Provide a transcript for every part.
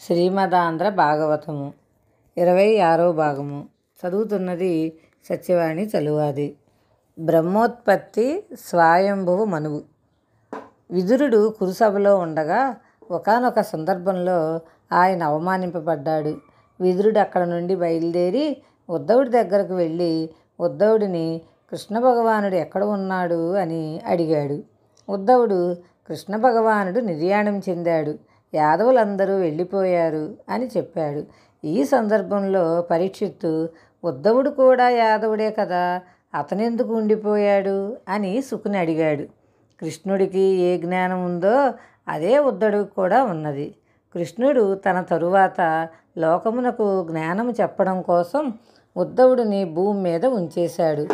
శ్రీమదాంధ్ర భాగవతము. ఇరవై ఆరో భాగము. చదువుతున్నది సత్యవాణి చలువాది. బ్రహ్మోత్పత్తి స్వయంభువు మనువు. విదురుడు కురుసభలో ఉండగా ఒకానొక సందర్భంలో ఆయన అవమానింపబడ్డాడు. విదురుడు అక్కడ నుండి బయలుదేరి ఉద్ధవుడి దగ్గరకు వెళ్ళి ఉద్ధవుడిని కృష్ణ భగవానుడు ఎక్కడ ఉన్నాడు అని అడిగాడు. ఉద్ధవుడు కృష్ణ భగవానుడు నిర్యాణం చెందాడు. యాదవులందరూ వెళ్ళిపోయారు అని చెప్పాడు. ఈ సందర్భంలో పరీక్షిత్తు ఉద్ధవుడు కూడా యాదవుడే కదా అతనెందుకు ఉండిపోయాడు? అని సుకుని అడిగాడు. కృష్ణుడికి ఏ జ్ఞానం ఉందో అదే ఉద్ధవుడికి కూడా ఉన్నది. కృష్ణుడు తన తరువాత లోకమునకు జ్ఞానం చెప్పడం కోసం ఉద్ధవుడిని భూమి మీద ఉంచేశాడు.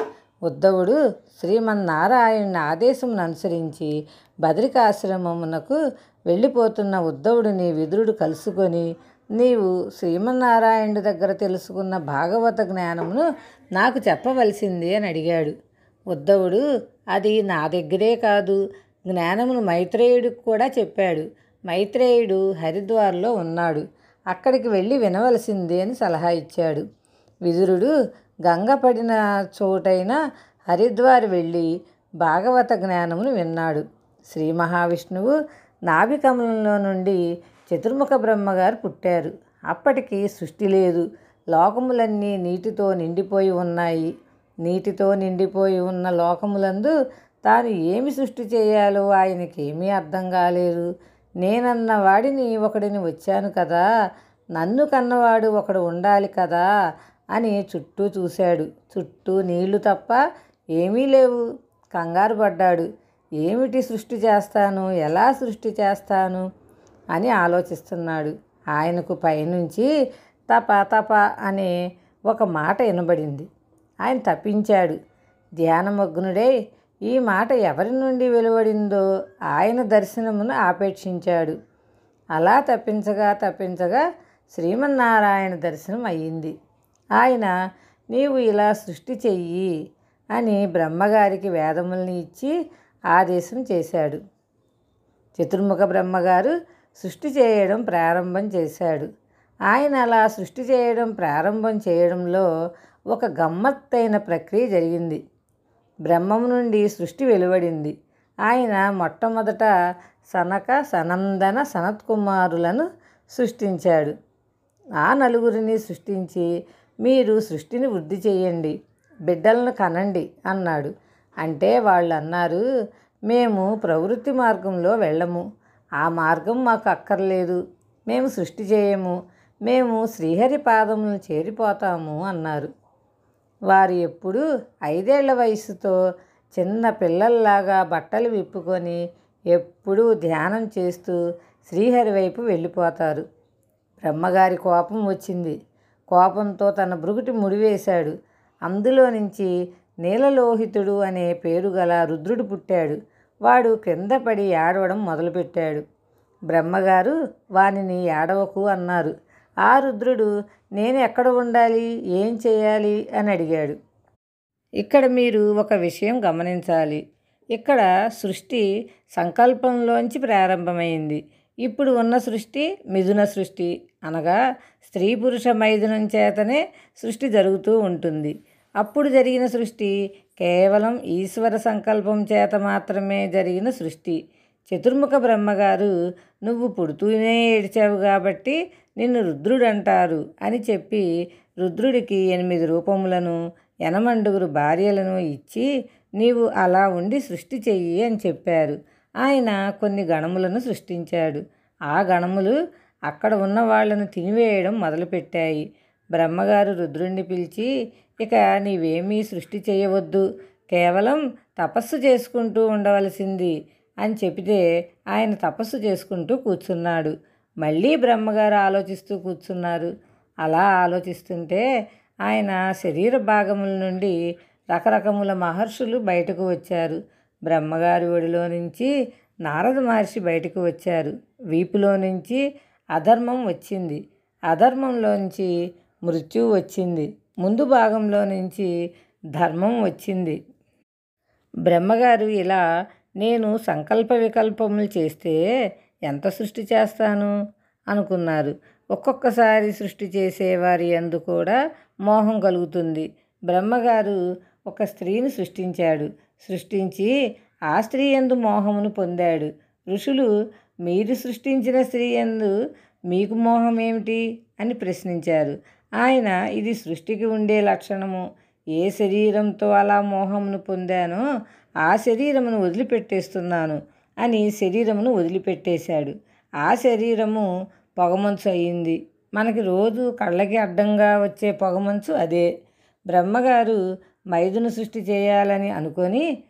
ఉద్ధవుడు శ్రీమన్నారాయణ ఆదేశమును అనుసరించి బదరికాశ్రమమునకు వెళ్ళిపోతున్న ఉద్ధవుడిని విదురుడు కలుసుకొని నీవు శ్రీమన్నారాయణుడి దగ్గర తెలుసుకున్న భాగవత జ్ఞానమును నాకు చెప్పవలసింది అని అడిగాడు. ఉద్ధవుడు అది నా దగ్గరే కాదు జ్ఞానమును మైత్రేయుడికి కూడా చెప్పాడు. మైత్రేయుడు హరిద్వార్లో ఉన్నాడు. అక్కడికి వెళ్ళి వినవలసింది అని సలహా ఇచ్చాడు. విదురుడు గంగ పడిన చోటైన హరిద్వార్ వెళ్ళి భాగవత జ్ఞానమును విన్నాడు. శ్రీ మహావిష్ణువు నాభికమలంలో నుండి చతుర్ముఖ బ్రహ్మగారు పుట్టారు. అప్పటికి సృష్టి లేదు. లోకములన్నీ నీటితో నిండిపోయి ఉన్నాయి. నీటితో నిండిపోయి ఉన్న లోకములందు తాను ఏమి సృష్టి చేయాలో ఆయనకి అర్థం కాలేదు. నేనన్న వాడిని ఒకడిని వచ్చాను కదా. నన్ను కన్నవాడు ఒకడు ఉండాలి కదా అని చుట్టూ చూశాడు. చుట్టూ నీళ్ళు తప్ప ఏమీ లేవు. కంగారు పడ్డాడు. ఏమిటి సృష్టి చేస్తాను? ఎలా సృష్టి చేస్తాను? అని ఆలోచిస్తున్నాడు. ఆయనకు పైనుంచి తప తప అనే ఒక మాట వినబడింది. ఆయన తప్పించాడు. ధ్యానమగ్నుడై ఈ మాట ఎవరి నుండి వెలువడిందో ఆయన దర్శనమును ఆపేక్షించాడు. అలా తప్పించగా తప్పించగా శ్రీమన్నారాయణ దర్శనం అయ్యింది. ఆయన నీవు ఇలా సృష్టి చెయ్యి అని బ్రహ్మగారికి వేదముల్ని ఇచ్చి ఆదేశం చేశాడు. చతుర్ముఖ బ్రహ్మగారు సృష్టి చేయడం ప్రారంభం చేశాడు. ఆయన అలా సృష్టి చేయడం ప్రారంభం చేయడంలో ఒక గమ్మత్తైన ప్రక్రియ జరిగింది. బ్రహ్మం నుండి సృష్టి వెలువడింది. ఆయన మొట్టమొదట సనక సనందన సనత్కుమారులను సృష్టించాడు. ఆ నలుగురిని సృష్టించి మీరు సృష్టిని వృద్ధి చేయండి బిడ్డలను కనండి అన్నాడు. అంటే వాళ్ళు అన్నారు మేము ప్రవృత్తి మార్గంలో వెళ్ళము. ఆ మార్గం మాకు అక్కర్లేదు. మేము సృష్టి చేయము. మేము శ్రీహరి పాదములను చేరిపోతాము అన్నారు. వారు ఎప్పుడు ఐదేళ్ళ వయసుతో చిన్న పిల్లల్లాగా బట్టలు విప్పుకొని ఎప్పుడూ ధ్యానం చేస్తూ శ్రీహరి వైపు వెళ్ళిపోతారు. బ్రహ్మగారి కోపం వచ్చింది. కోపంతో తన భృగుటి ముడివేశాడు. అందులో నుంచి నీలలోహితుడు అనే పేరు గల రుద్రుడు పుట్టాడు. వాడు క్రింద పడి ఏడవడం మొదలుపెట్టాడు. బ్రహ్మగారు వానిని ఏడవకు అన్నారు. ఆ రుద్రుడు నేను ఎక్కడ ఉండాలి? ఏం చేయాలి అని అడిగాడు. ఇక్కడ మీరు ఒక విషయం గమనించాలి. ఇక్కడ సృష్టి సంకల్పంలోంచి ప్రారంభమైంది. ఇప్పుడు ఉన్న సృష్టి మిథున సృష్టి అనగా స్త్రీ పురుష మైథునం చేతనే సృష్టి జరుగుతూ ఉంటుంది. అప్పుడు జరిగిన సృష్టి కేవలం ఈశ్వర సంకల్పం చేత మాత్రమే జరిగిన సృష్టి. చతుర్ముఖ బ్రహ్మగారు నువ్వు పుడుతూనే ఏడ్చావు కాబట్టి నిన్ను రుద్రుడు అంటారు అని చెప్పి రుద్రుడికి ఎనిమిది రూపములను ఎనమండుగురు భార్యలను ఇచ్చి నీవు అలా ఉండి సృష్టి చెయ్యి అని చెప్పారు. ఆయన కొన్ని గణములను సృష్టించాడు. ఆ గణములు అక్కడ ఉన్న వాళ్ళను తినివేయడం మొదలుపెట్టాయి. బ్రహ్మగారు రుద్రుణ్ణి పిలిచి ఇక నీవేమీ సృష్టి చేయవద్దు. కేవలం తపస్సు చేసుకుంటూ ఉండవలసింది అని చెబితే ఆయన తపస్సు చేసుకుంటూ కూర్చున్నాడు. మళ్ళీ బ్రహ్మగారు ఆలోచిస్తూ కూర్చున్నారు. అలా ఆలోచిస్తుంటే ఆయన శరీర భాగముల నుండి రకరకముల మహర్షులు బయటకు వచ్చారు. బ్రహ్మగారి ఒడిలో నుంచి నారద మహర్షి బయటకు వచ్చారు. వీపులో నుంచి అధర్మం వచ్చింది. అధర్మంలోంచి మృత్యు వచ్చింది. ముందు భాగంలో నుంచి ధర్మం వచ్చింది. బ్రహ్మగారు ఇలా నేను సంకల్ప వికల్పములు చేస్తే ఎంత సృష్టి చేస్తాను? అనుకున్నారు. ఒక్కొక్కసారి సృష్టి చేసేవారి యందు కూడా మోహం కలుగుతుంది. బ్రహ్మగారు ఒక స్త్రీని సృష్టించాడు. సృష్టించి ఆ స్త్రీ ఎందు మోహమును పొందాడు. ఋషులు మీరు సృష్టించిన స్త్రీ ఎందు మీకు మోహం ఏమిటి? అని ప్రశ్నించారు. ఆయన ఇది సృష్టికి ఉండే లక్షణము. ఏ శరీరంతో అలా మోహమును పొందానో ఆ శరీరమును వదిలిపెట్టేస్తున్నాను అని శరీరమును వదిలిపెట్టేశాడు. ఆ శరీరము పొగమంచు అయింది. మనకి రోజు కళ్ళకి అడ్డంగా వచ్చే పొగమంచు అదే. బ్రహ్మగారు మైదును సృష్టి చేయాలని అనుకొని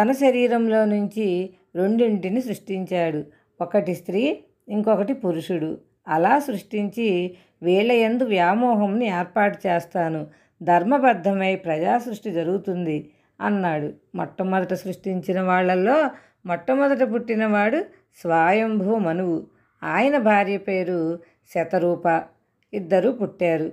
తన శరీరంలో నుంచి రెండింటిని సృష్టించాడు. ఒకటి స్త్రీ ఇంకొకటి పురుషుడు. అలా సృష్టించి వీళ్ళయందు వ్యామోహంని ఏర్పాటు చేస్తాను. ధర్మబద్ధమై ప్రజా సృష్టి జరుగుతుంది అన్నాడు. మొట్టమొదట సృష్టించిన వాళ్ళల్లో మొట్టమొదట పుట్టినవాడు స్వయంభూ మనువు. ఆయన భార్య పేరు శతరూప. ఇద్దరు పుట్టారు.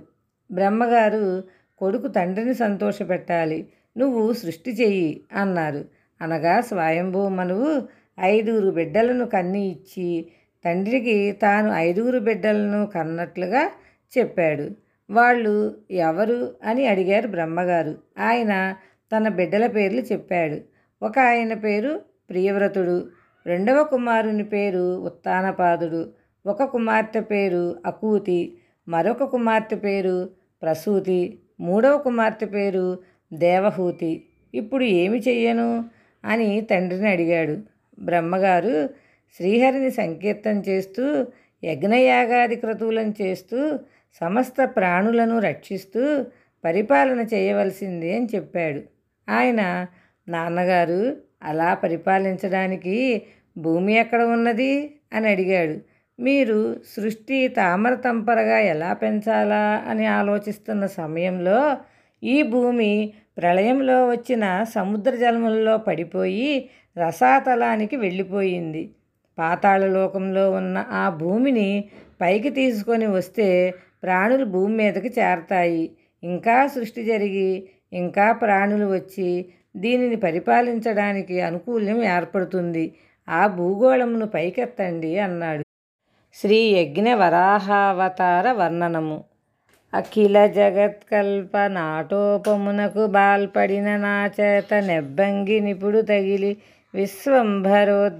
బ్రహ్మగారు కొడుకు తండ్రిని సంతోషపెట్టాలి. నువ్వు సృష్టి చెయ్యి అన్నారు. అనగా స్వయంభూ మనువు ఐదుగురు బిడ్డలను కన్ని ఇచ్చి తండ్రికి తాను ఐదుగురు బిడ్డలను కన్నట్లుగా చెప్పాడు. వాళ్ళు ఎవరు అని అడిగారు బ్రహ్మగారు. ఆయన తన బిడ్డల పేర్లు చెప్పాడు. ఒక ఆయన పేరు ప్రియవ్రతుడు రెండవ కుమారుని పేరు ఉత్తానపాదుడు ఒక కుమార్తె పేరు అకూతి మరొక కుమార్తె పేరు ప్రసూతి మూడవ కుమార్తె పేరు దేవహూతి. ఇప్పుడు ఏమి చెయ్యను? అని తండ్రిని అడిగాడు బ్రహ్మగారు. శ్రీహరిని సంకీర్తం చేస్తూ యజ్ఞయాగాది క్రతువులను చేస్తూ సమస్త ప్రాణులను రక్షిస్తూ పరిపాలన చేయవలసింది అని చెప్పాడు. ఆయన నాన్నగారు అలా పరిపాలించడానికి భూమి ఎక్కడ ఉన్నది? అని అడిగాడు. మీరు సృష్టి తామర తంపరగా ఎలా పెంచాలా? అని ఆలోచిస్తున్న సమయంలో ఈ భూమి ప్రళయంలో వచ్చిన సముద్ర జలములలో పడిపోయి రసాతలానికి వెళ్ళిపోయింది. పాతాళలోకంలో ఉన్న ఆ భూమిని పైకి తీసుకొని వస్తే ప్రాణులు భూమి మీదకి చేరతాయి. ఇంకా సృష్టి జరిగి ఇంకా ప్రాణులు వచ్చి దీనిని పరిపాలించడానికి అనుకూల్యం ఏర్పడుతుంది. ఆ భూగోళమును పైకెత్తండి అన్నాడు. శ్రీ యజ్ఞ వరాహావతార వర్ణనము. అఖిల జగత్కల్ప నాటోపమునకు బాల్పడిన నా చేత నెబ్బంగి నిపుడు తగిలి విశ్వంభరోద్ధరణంబుగా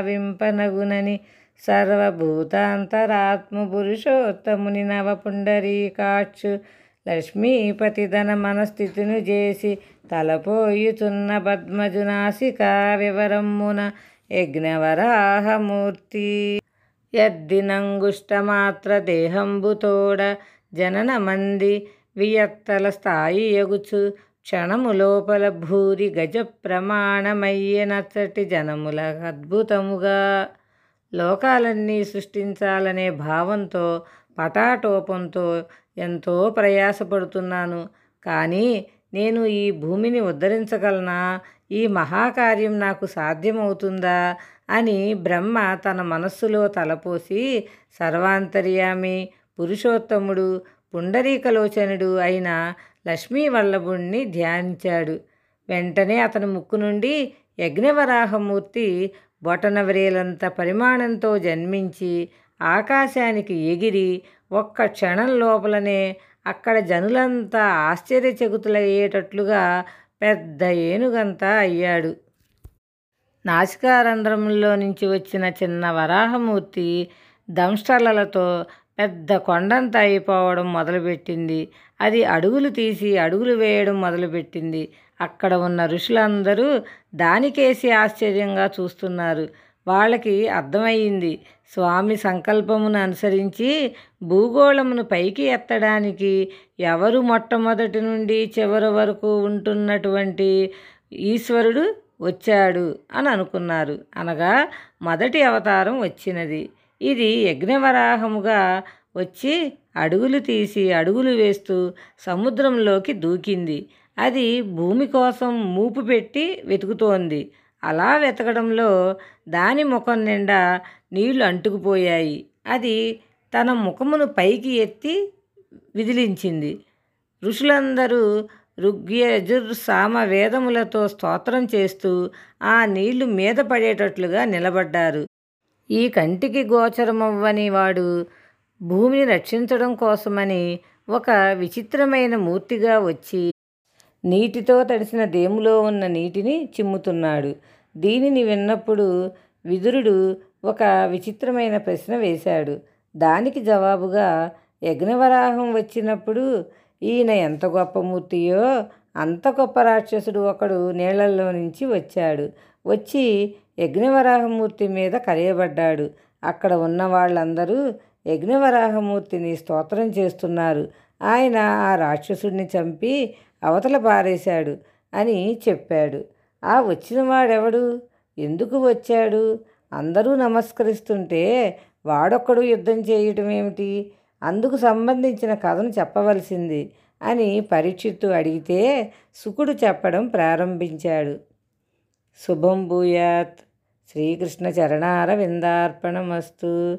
వింపనగునని సర్వభూతాంతరాత్మ పురుషోత్తముని నవపుండరీకాక్షు లక్ష్మీపతిధన మనస్థితిను చేసి తలపోయుచున్న పద్మజునాసిక వివరమ్మున యజ్ఞవరాహమూర్తి. యద్దినంగుష్టమాత్ర దేహంబుతోడ జనన మంది వియత్తల స్థాయి ఎగుచు క్షణము లోపల భూరి గజ ప్రమాణమయ్యనచ్చటి జనముల అద్భుతముగా లోకాలన్నీ సృష్టించాలనే భావంతో పటాటోపంతో ఎంతో ప్రయాసపడుతున్నాను. కానీ నేను ఈ భూమిని ఉద్ధరించగలనా? ఈ మహాకార్యం నాకు సాధ్యమవుతుందా? అని బ్రహ్మ తన మనస్సులో తలపోసి సర్వాంతర్యామి పురుషోత్తముడు పుండరీకలోచనుడు అయిన లక్ష్మీవల్లభుణ్ణి ధ్యానించాడు. వెంటనే అతని ముక్కు నుండి యజ్ఞవరాహమూర్తి బొటనవరేలంత పరిమాణంతో జన్మించి ఆకాశానికి ఎగిరి ఒక్క క్షణం లోపలనే అక్కడ జనులంతా ఆశ్చర్యచకుతులయ్యేటట్లుగా పెద్ద ఏనుగంతా అయ్యాడు. నాసికారంధ్రంలో నుంచి వచ్చిన చిన్న వరాహమూర్తి దంష్టలతో పెద్ద కొండంత అయిపోవడం మొదలుపెట్టింది. అది అడుగులు తీసి అడుగులు వేయడం మొదలుపెట్టింది. అక్కడ ఉన్న ఋషులందరూ దానికేసి ఆశ్చర్యంగా చూస్తున్నారు. వాళ్ళకి అర్థమయ్యింది. స్వామి సంకల్పమును అనుసరించి భూగోళమును పైకి ఎత్తడానికి ఎవరు మొట్టమొదటి నుండి చివరి వరకు ఉంటున్నటువంటి ఈశ్వరుడు వచ్చాడు అని అనుకున్నారు. అనగా మొదటి అవతారం వచ్చినది. ఇది యజ్ఞవరాహముగా వచ్చి అడుగులు తీసి అడుగులు వేస్తూ సముద్రంలోకి దూకింది. అది భూమి కోసం మూపు పెట్టి వెతుకుతోంది. అలా వెతకడంలో దాని ముఖం నిండా నీళ్ళు అంటుకుపోయాయి. అది తన ముఖమును పైకి ఎత్తి విదిలించింది. ఋషులందరూ ఋగ్యజుర్ సామ వేదములతో స్తోత్రం చేస్తూ ఆ నీళ్ళు మీద పడేటట్లుగా నిలబడ్డారు. ఈ కంటికి గోచరమవ్వని వాడు భూమిని రక్షించడం కోసమని ఒక విచిత్రమైన మూర్తిగా వచ్చి నీటితో తడిసిన దేములో ఉన్న నీటిని చిమ్ముతున్నాడు. దీనిని విన్నప్పుడు విదురుడు ఒక విచిత్రమైన ప్రశ్న వేశాడు. దానికి జవాబుగా యజ్ఞవరాహం వచ్చినప్పుడు ఈయన ఎంత గొప్ప మూర్తియో అంత గొప్ప రాక్షసుడు ఒకడు నీళ్ళలో నుంచి వచ్చాడు. వచ్చి యజ్ఞవరాహమూర్తి మీద కరియబడ్డాడు అక్కడ ఉన్న వాళ్ళందరూ యజ్ఞవరాహమూర్తిని స్తోత్రం చేస్తున్నారు. ఆయన ఆ రాక్షసుడిని చంపి అవతల పారేశాడు అని చెప్పాడు. ఆ వచ్చిన వాడెవడు? ఎందుకు వచ్చాడు? అందరూ నమస్కరిస్తుంటే వాడొక్కడు యుద్ధం చేయటం ఏమిటి? అందుకు సంబంధించిన కథను చెప్పవలసింది అని పరీక్షిత్తు అడిగితే సుకుడు చెప్పడం ప్రారంభించాడు. శుభం భూయాత్. శ్రీకృష్ణ చరణార విందార్పణమస్తు